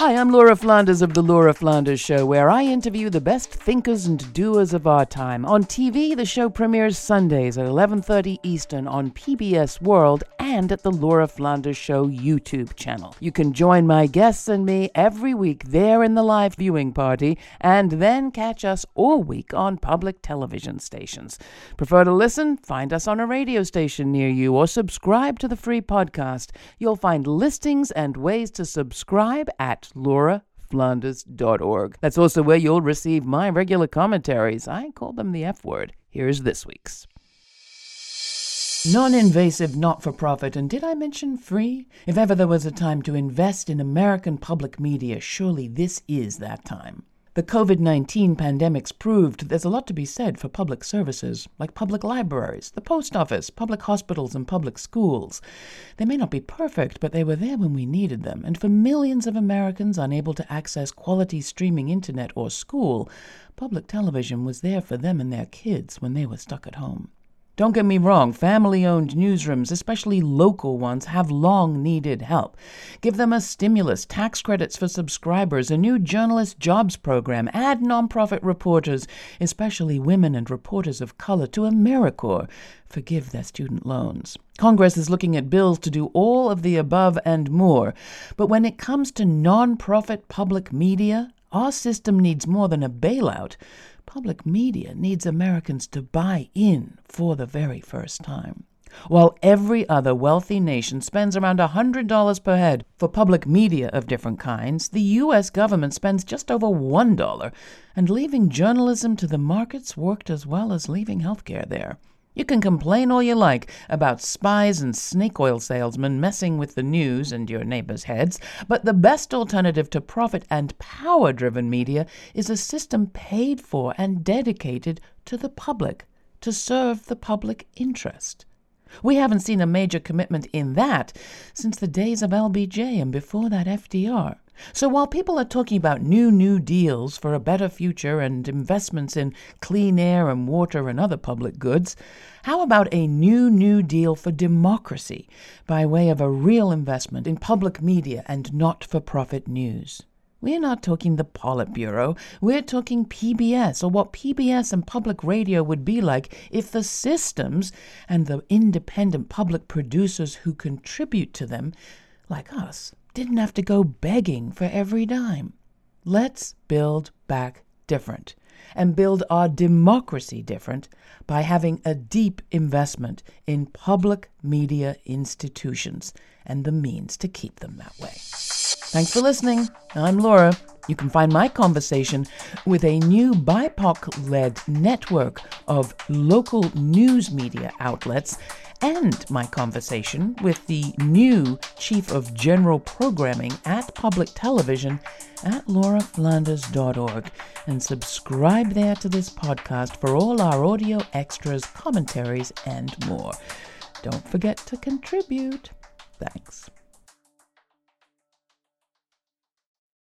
Hi, I'm Laura Flanders of The Laura Flanders Show, where I interview the best thinkers and doers of our time. On TV, the show premieres Sundays at 11:30 Eastern on PBS World and at the Laura Flanders Show YouTube channel. You can join my guests and me every week there in the live viewing party and then catch us all week on public television stations. Prefer to listen? Find us on a radio station near you or subscribe to the free podcast. You'll find listings and ways to subscribe at lauraflanders.org. That's also where you'll receive my regular commentaries. I call them the F word. Here's this week's. Non invasive, not for profit, and did I mention free? If ever there was a time to invest in American public media, surely this is that time. The COVID 19 pandemic's proved there's a lot to be said for public services, like public libraries, the post office, public hospitals, and public schools. They may not be perfect, but they were there when we needed them, and for millions of Americans unable to access quality streaming internet or school, public television was there for them and their kids when they were stuck at home. Don't get me wrong, family owned newsrooms, especially local ones, have long needed help. Give them a stimulus, tax credits for subscribers, a new journalist jobs program, add nonprofit reporters, especially women and reporters of color, to AmeriCorps. Forgive their student loans. Congress is looking at bills to do all of the above and more. But when it comes to nonprofit public media, our system needs more than a bailout. Public media needs Americans to buy in for the very first time. While every other wealthy nation spends around $100 per head for public media of different kinds, the U.S. government spends just over $1, and leaving journalism to the markets worked as well as leaving healthcare there. You can complain all you like about spies and snake oil salesmen messing with the news and your neighbors' heads, but the best alternative to profit and power driven media is a system paid for and dedicated to the public, to serve the public interest. We haven't seen a major commitment in that since the days of LBJ and before that FDR. So while people are talking about new New Deals for a better future and investments in clean air and water and other public goods, how about a new New Deal for democracy by way of a real investment in public media and not for profit news? We're not talking the Politburo. We're talking PBS, or what PBS and public radio would be like if the systems and the independent public producers who contribute to them, like us, didn't have to go begging for every dime. Let's build back different and build our democracy different by having a deep investment in public media institutions and the means to keep them that way. Thanks for listening. I'm Laura. You can find my conversation with a new BIPOC led network of local news media outlets and my conversation with the new Chief of General Programming at Public Television at lauraflanders.org. And subscribe there to this podcast for all our audio extras, commentaries, and more. Don't forget to contribute. Thanks.